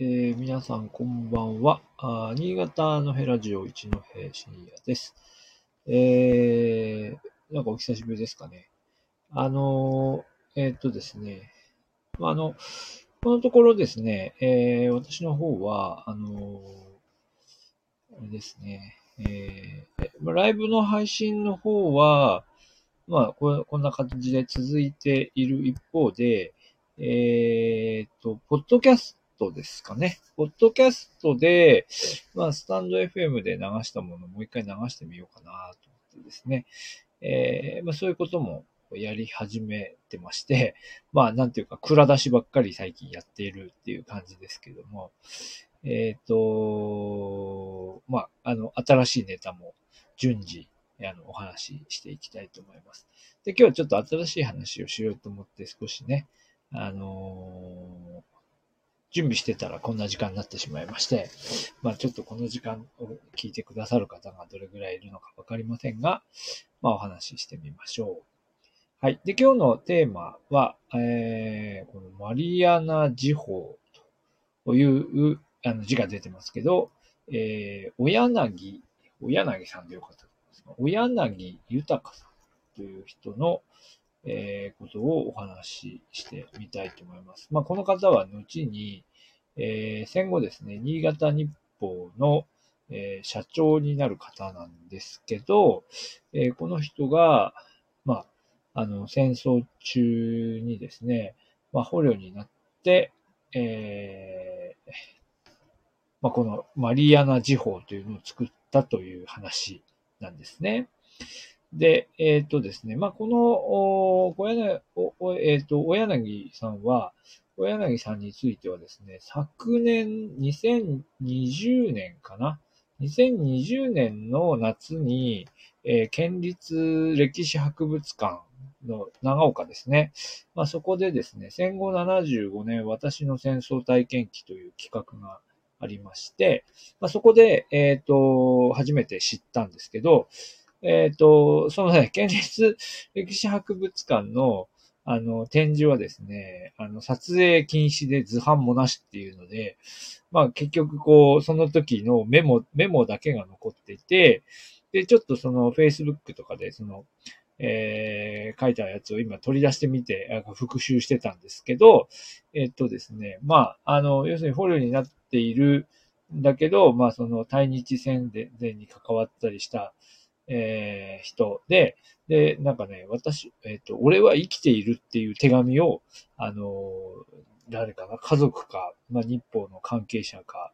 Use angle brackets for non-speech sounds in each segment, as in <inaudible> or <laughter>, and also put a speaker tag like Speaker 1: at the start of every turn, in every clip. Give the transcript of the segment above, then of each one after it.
Speaker 1: えー、皆さんこんばんは。あ新潟のヘラジオ一戸深夜です。えー、なんかお久しぶりですかね。あのー、え、っとですね、まあ、あの、このところですね、え、私の方は、あのあれですね、えー、ライブの配信の方は、まあこ、んな感じで続いている一方で、えーっ、と、ポッドキャストですかね。ポッドキャストで、まあ、スタンド FM で流したものをもう一回流してみようかなと思ってですね。えー、まあ、そういうこともやり始めてまして、まあ、なんていうか、蔵出しばっかり最近やっているっていう感じですけども、えっ、ー、と、まあ、あの、新しいネタも順次、あの、お話ししていきたいと思います。で、今日はちょっと新しい話をしようと思って少しね、あのー準備してたらこんな時間になってしまいまして、まあちょっとこの時間を聞いてくださる方がどれぐらいいるのかわかりませんが、まあお話ししてみましょう。はい。で、今日のテーマは、えー、このマリアナ時報というあの字が出てますけど、えー、お柳、お柳さんでよかったと思いますが、お柳豊さんという人の、えー、ことをお話ししてみたいと思います。まあ、この方は後に、えー、戦後ですね、新潟日報の、えー、社長になる方なんですけど、えー、この人が、まあ、あの、戦争中にですね、まあ、捕虜になって、えー、まあ、このマリアナ時報というのを作ったという話なんですね。で、えっ、とですね、まあ、この、お、小柳、お、えっ、ー、と、小柳さんは、小柳さんについてはですね、昨年、2020年かな ?2020 年の夏に、えー、県立歴史博物館の長岡ですね。まあ、そこでですね、戦後75年私の戦争体験記という企画がありまして、まあ、そこで、えっ、ー、と、初めて知ったんですけど、えっ、ー、と、そのね、<laughs> 県立歴史博物館の、あの、展示はですね、あの、撮影禁止で図版もなしっていうので、まあ結局こう、その時のメモ、メモだけが残っていて、で、ちょっとその Facebook とかで、その、えー、書いたやつを今取り出してみて、復習してたんですけど、えっとですね、まあ、あの、要するに捕虜になっているんだけど、まあ、その対日戦でに関わったりした、えー、人で、で、なんかね、私、えっ、ー、と、俺は生きているっていう手紙を、あの誰かな、家族か、まあ、日報の関係者か、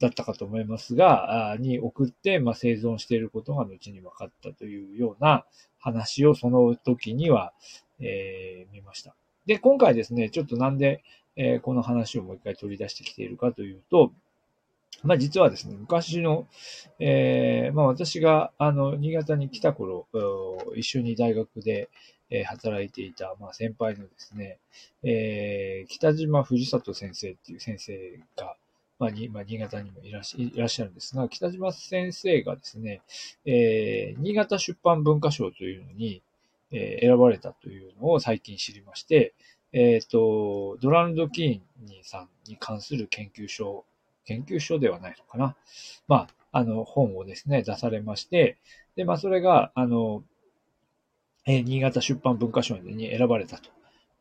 Speaker 1: だったかと思いますが、あに送って、まあ、生存していることが後に分かったというような話をその時には、えー、見ました。で、今回ですね、ちょっとなんで、えー、この話をもう一回取り出してきているかというと、まあ実はですね、昔の、えー、まあ私が、あの、新潟に来た頃、一緒に大学で、えー、働いていた、まあ先輩のですね、えー、北島藤里先生っていう先生が、まあ、に、まあ、新潟にもいらっしいらっしゃるんですが、北島先生がですね、えー、新潟出版文化賞というのに、えー、選ばれたというのを最近知りまして、えっ、ー、と、ドラルド・キーンさんに関する研究所研究所ではないのかな。まあ、あの、本をですね、出されまして、で、まあ、それが、あの、え、新潟出版文化賞に選ばれた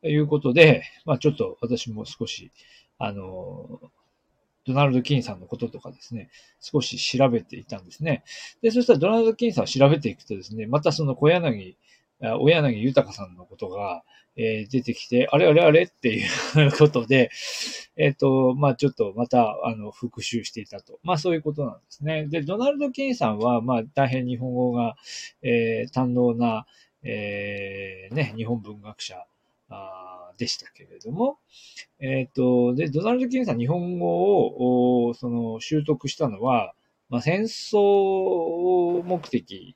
Speaker 1: ということで、まあ、ちょっと私も少し、あの、ドナルド・キンさんのこととかですね、少し調べていたんですね。で、そしたらドナルド・キンさんを調べていくとですね、またその小柳、小柳豊さんのことが、えー、出てきて、あれあれあれ？っていう <laughs> ことで、えっ、ー、と、まあちょっとまた、あの、復習していたと。まあそういうことなんですね。で、ドナルド・キンさんは、まあ大変日本語が、えー、堪能な、えー、ね、日本文学者、あでしたけれども、えっ、ー、と、で、ドナルド・キンさん日本語を、その、習得したのは、まあ、戦争目的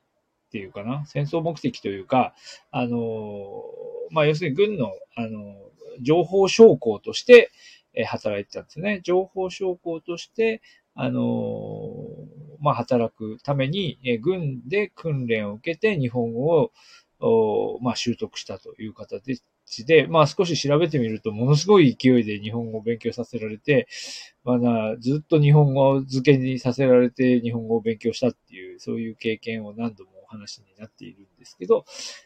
Speaker 1: っていうかな、戦争目的というか、あの、まあ、要するに軍の、あの、情報将校として、え働いてたんですね。情報将校として、あの、まあ、働くために、え軍で訓練を受けて日本語を、まあ、習得したという方で、まあ少し調べてみると、ものすごい勢いで日本語を勉強させられて、まあずっと日本語漬けにさせられて日本語を勉強したっていう、そういう経験を何度も話になっているんですけど、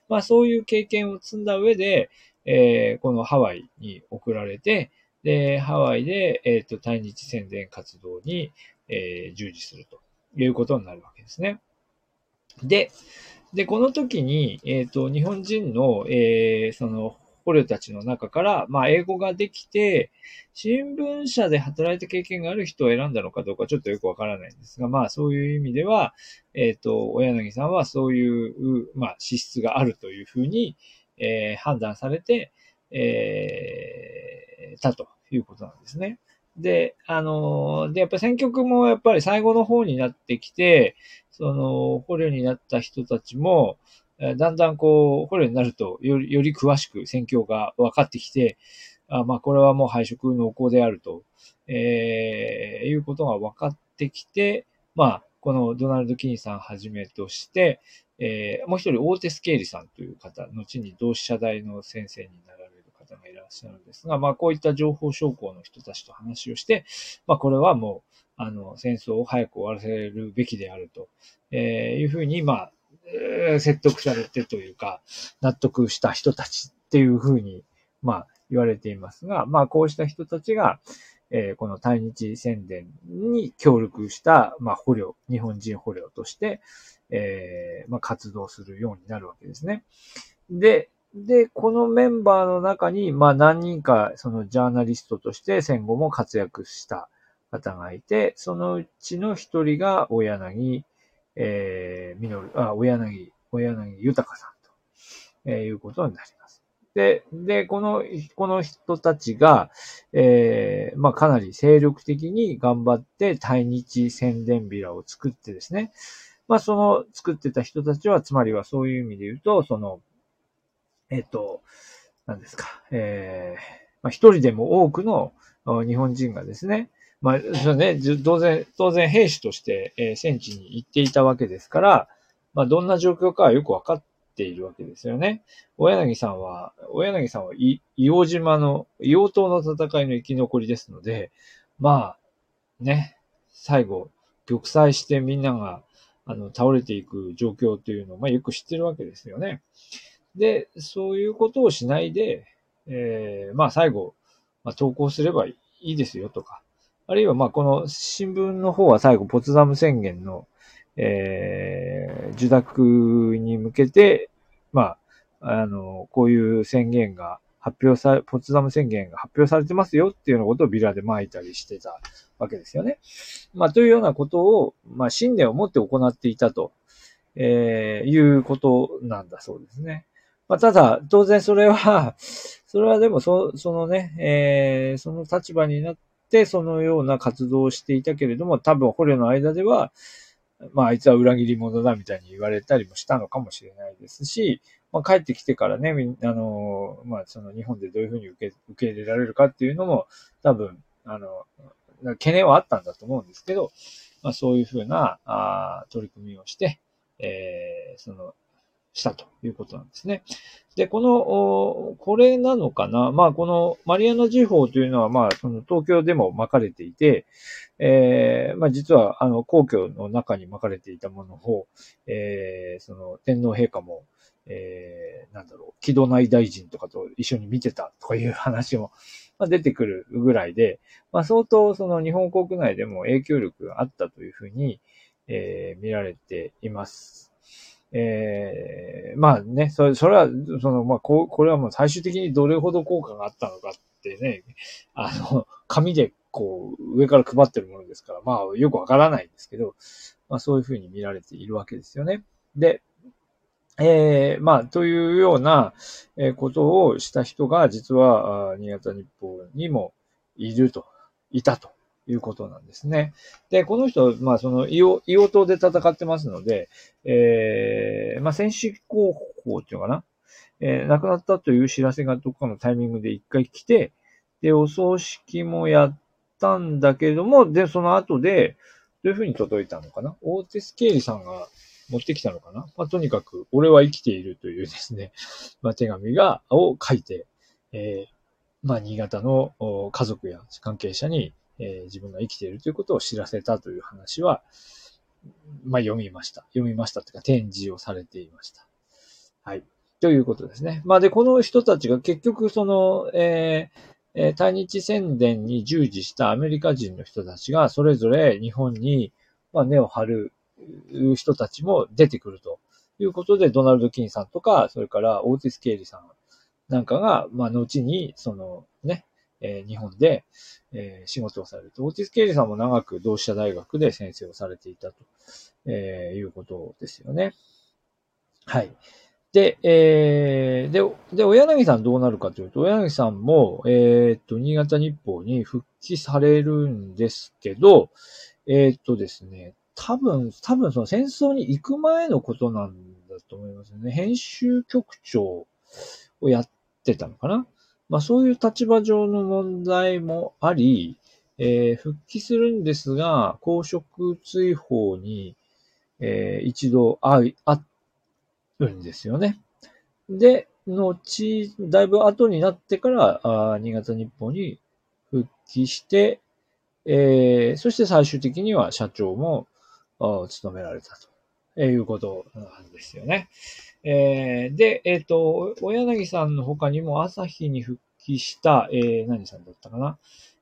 Speaker 1: まあそういう経験を積んだ上で、えー、このハワイに送られて、で、ハワイで、えっ、ー、と、対日宣伝活動に、えー、従事するということになるわけですね。で、で、この時に、えっ、ー、と、日本人の、えー、その、捕虜たちの中から、まあ、英語ができて、新聞社で働いた経験がある人を選んだのかどうかちょっとよくわからないんですが、まあ、そういう意味では、えっ、ー、と、小柳さんはそういう、まあ、資質があるというふうに、えー、判断されて、えー、たということなんですね。で、あの、で、やっぱ選曲もやっぱり最後の方になってきて、その、捕虜になった人たちも、だんだんこう、捕虜になるとより、より詳しく戦況が分かってきて、あまあ、これはもう配色濃厚であると、えー、いうことが分かってきて、まあ、このドナルド・キーンさんはじめとして、えー、もう一人、大手スケーリさんという方、後に同志社大の先生になられる方がいらっしゃるんですが、まあ、こういった情報将校の人たちと話をして、まあ、これはもう、あの、戦争を早く終わらせるべきであると、えー、いうふうに、まあ、えー、説得されてというか、納得した人たちっていうふうに、まあ、言われていますが、まあ、こうした人たちが、えー、この対日宣伝に協力した、まあ、捕虜、日本人捕虜として、えー、まあ、活動するようになるわけですね。で、で、このメンバーの中に、まあ、何人か、そのジャーナリストとして戦後も活躍した方がいて、そのうちの一人が、大柳、えー、みのる、あ、大柳、大柳豊さんと、えー、いうことになります。で、で、この、この人たちが、えー、まあ、かなり精力的に頑張って対日宣伝ビラを作ってですね、まあ、その作ってた人たちは、つまりはそういう意味で言うと、その、えっ、と、何ですか、えー、まあ、一人でも多くの日本人がですね、まあ、そね、当然、当然兵士として、えー、戦地に行っていたわけですから、まあ、どんな状況かはよくわかっているわけですよね。大柳さんは、大柳さんは、硫黄島の、硫黄島の戦いの生き残りですので、まあ、ね、最後、玉砕してみんなが、あの、倒れていく状況というのを、まあ、よく知ってるわけですよね。で、そういうことをしないで、えー、まあ、最後、まあ、投稿すればいいですよとか、あるいは、ま、この新聞の方は最後、ポツダム宣言の、えー、受諾に向けて、まあ、あの、こういう宣言が発表され、ポツダム宣言が発表されてますよっていうようなことをビラで巻いたりしてたわけですよね。まあ、というようなことを、まあ、信念を持って行っていたと、えー、いうことなんだそうですね。まあ、ただ、当然それは、それはでもそ、そのね、えー、その立場にな、ってそのような活動をしていたけれども、多分捕虜の間では、まああいつは裏切り者だみたいに言われたりもしたのかもしれないですし、まあ帰ってきてからね、あの、まあその日本でどういうふうに受け受け入れられるかっていうのも多分、あの、懸念はあったんだと思うんですけど、まあそういうふうなあ取り組みをして、えー、そのしたということなんですね。で、この、これなのかな？まあ、このマリアナ時報というのは、まあ、その東京でも巻かれていて、えー、まあ、実は、あの、皇居の中に巻かれていたものを、えー、その、天皇陛下も、えー、なんだろう、木戸内大臣とかと一緒に見てたとかいう話も、まあ、出てくるぐらいで、まあ、相当その日本国内でも影響力があったというふうに、えー、見られています。えー、まあね、それ、それは、その、まあ、こう、これはもう最終的にどれほど効果があったのかってね、あの、<laughs> 紙でこう、上から配ってるものですから、まあ、よくわからないんですけど、まあ、そういうふうに見られているわけですよね。で、えー、まあ、というようなことをした人が、実は、新潟日報にもいると、いたということなんですね。で、この人、まあ、その、硫黄島で戦ってますので、えー、まあ、戦士候補っていうのかな？えー、亡くなったという知らせがどっかのタイミングで一回来て、で、お葬式もやったんだけれども、で、その後で、どういうふうに届いたのかな？大手スケーリさんが、持ってきたのかな？まあ、とにかく、俺は生きているというですね、<laughs> まあ、手紙が、を書いて、えー、まあ、新潟の家族や関係者に、えー、自分が生きているということを知らせたという話は、まあ、読みました。読みましたというか、展示をされていました。はい。ということですね。まあ、で、この人たちが結局、その、えー、対日宣伝に従事したアメリカ人の人たちが、それぞれ日本に、まあ、根を張る人たちも出てくるということで、ドナルド・キンさんとか、それからオーティス・ケイリさんなんかが、まあ、後に、そのね、えー、日本で、えー、仕事をされると。オーティス・ケイリさんも長く同志社大学で先生をされていたと、えー、いうことですよね。はい。で、えー、で、で、小柳さんどうなるかというと、小柳さんも、えー、っと、新潟日報に復帰されるんですけど、えー、っとですね、多分、多分その戦争に行く前のことなんだと思いますね。編集局長をやってたのかなまあそういう立場上の問題もあり、えー、復帰するんですが、公職追放に、えー、一度会い、会っるんですよね。で、後、だいぶ後になってから、あ新潟日報に復帰して、えー、そして最終的には社長も務められたとえいうことなんですよね。えー、で、えっ、ー、と、小柳さんの他にも朝日に復帰した、えー、何さんだったかな？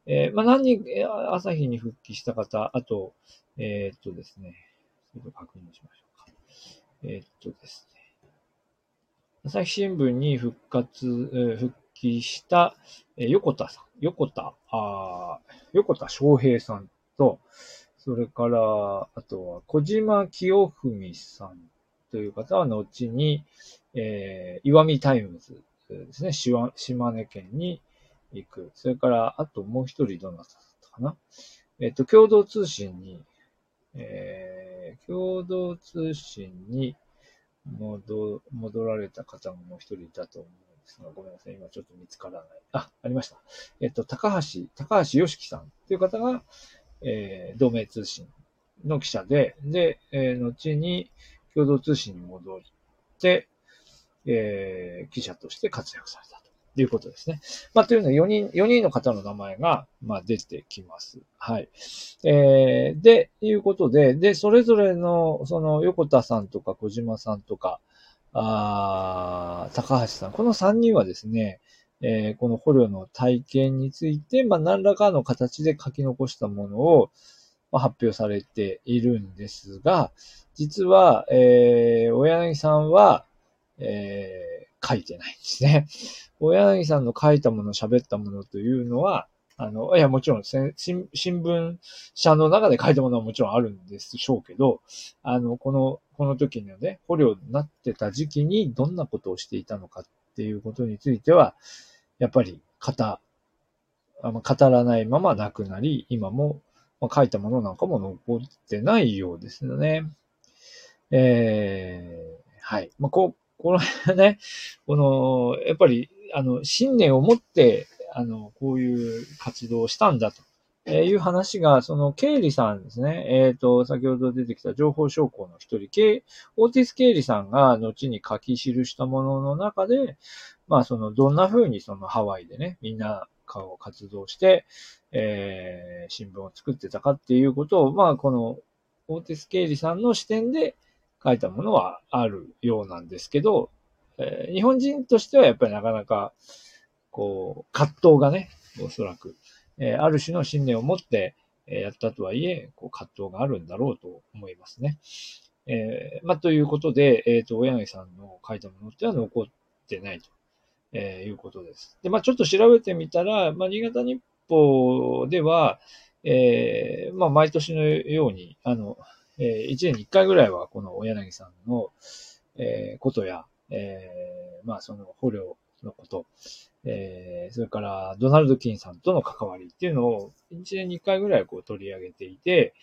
Speaker 1: えー、まあ、何人、朝日に復帰した方、あと、えっ、とですね、ちょっと確認しましょうか。えっ、とですね。朝日新聞に復活、復帰した、え横田さん、横田、あ横田翔平さんと、それから、あとは小島清文さんという方は後に、えー、石見タイムズですね、島根県に行く。それから、あともう一人どなただったかな。えっ、ー、と、共同通信に、えー、共同通信に、戻、戻られた方ももう一人いたと思うんですが、ごめんなさい。今ちょっと見つからない。あ、ありました。えっと、高橋、高橋良樹さんという方が、えー、同盟通信の記者で、で、えー、後に共同通信に戻って、えー、記者として活躍された。ということですね。まあ、というのは4人、4人の方の名前が、まあ、出てきます。はい。えー、で、いうことで、で、それぞれの、その、横田さんとか小島さんとか、あ高橋さん、この3人はですね、えー、この捕虜の体験について、まあ、何らかの形で書き残したものを、まあ、発表されているんですが、実は、えー、小柳さんは、えー、書いてないんですね。<laughs> 小柳さんの書いたもの、喋ったものというのは、あの、いや、もちろん、新聞社の中で書いたものはもちろんあるんでしょうけど、あの、この、この時のね、捕虜になってた時期にどんなことをしていたのかっていうことについては、やっぱり、語、あ語らないまま亡くなり、今も、まあ、書いたものなんかも残ってないようですよね。えー、はい。まあ、こ、この辺ね、この、やっぱりあの、信念を持って、あの、こういう活動をしたんだと。えいう話が、その、ケイリさんですね。えっ、ー、と、先ほど出てきた情報将校の一人、ケイオーティス・ケイリさんが後に書き記したものの中で、まあ、その、どんな風にそのハワイでね、みんな顔活動して、えー、新聞を作ってたかっていうことを、まあ、この、オーティス・ケイリさんの視点で書いたものはあるようなんですけど、えー、日本人としてはやっぱりなかなか、こう、葛藤がね、おそらく、えー、ある種の信念を持って、えー、やったとはいえ、こう、葛藤があるんだろうと思いますね。えー、まあ、ということで、えっ、ー、と、小柳さんの書いたものっては残ってないと、えー、いうことです。で、まあ、ちょっと調べてみたら、まあ、新潟日報では、えー、まあ、毎年のように、あの、えー、1年に1回ぐらいは、この小柳さんの、えー、ことや、えー、まあその捕虜のこと、えー、それからドナルド・キンさんとの関わりっていうのを1年に1回ぐらいこう取り上げていて、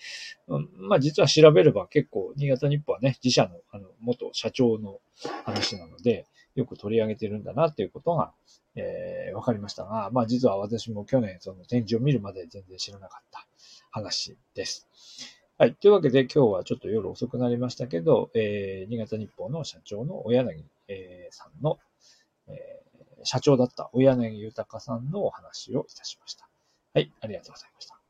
Speaker 1: うんまあ実は調べれば結構新潟日報はね、自社のあの元社長の話なので、よく取り上げてるんだなっていうことが、えー、わかりましたが、まあ実は私も去年その展示を見るまで全然知らなかった話です。はい。というわけで今日はちょっと夜遅くなりましたけど、えー、新潟日報の社長の小柳、えー、さんの、えー、社長だった親柳豊さんのお話をいたしました。はい。ありがとうございました。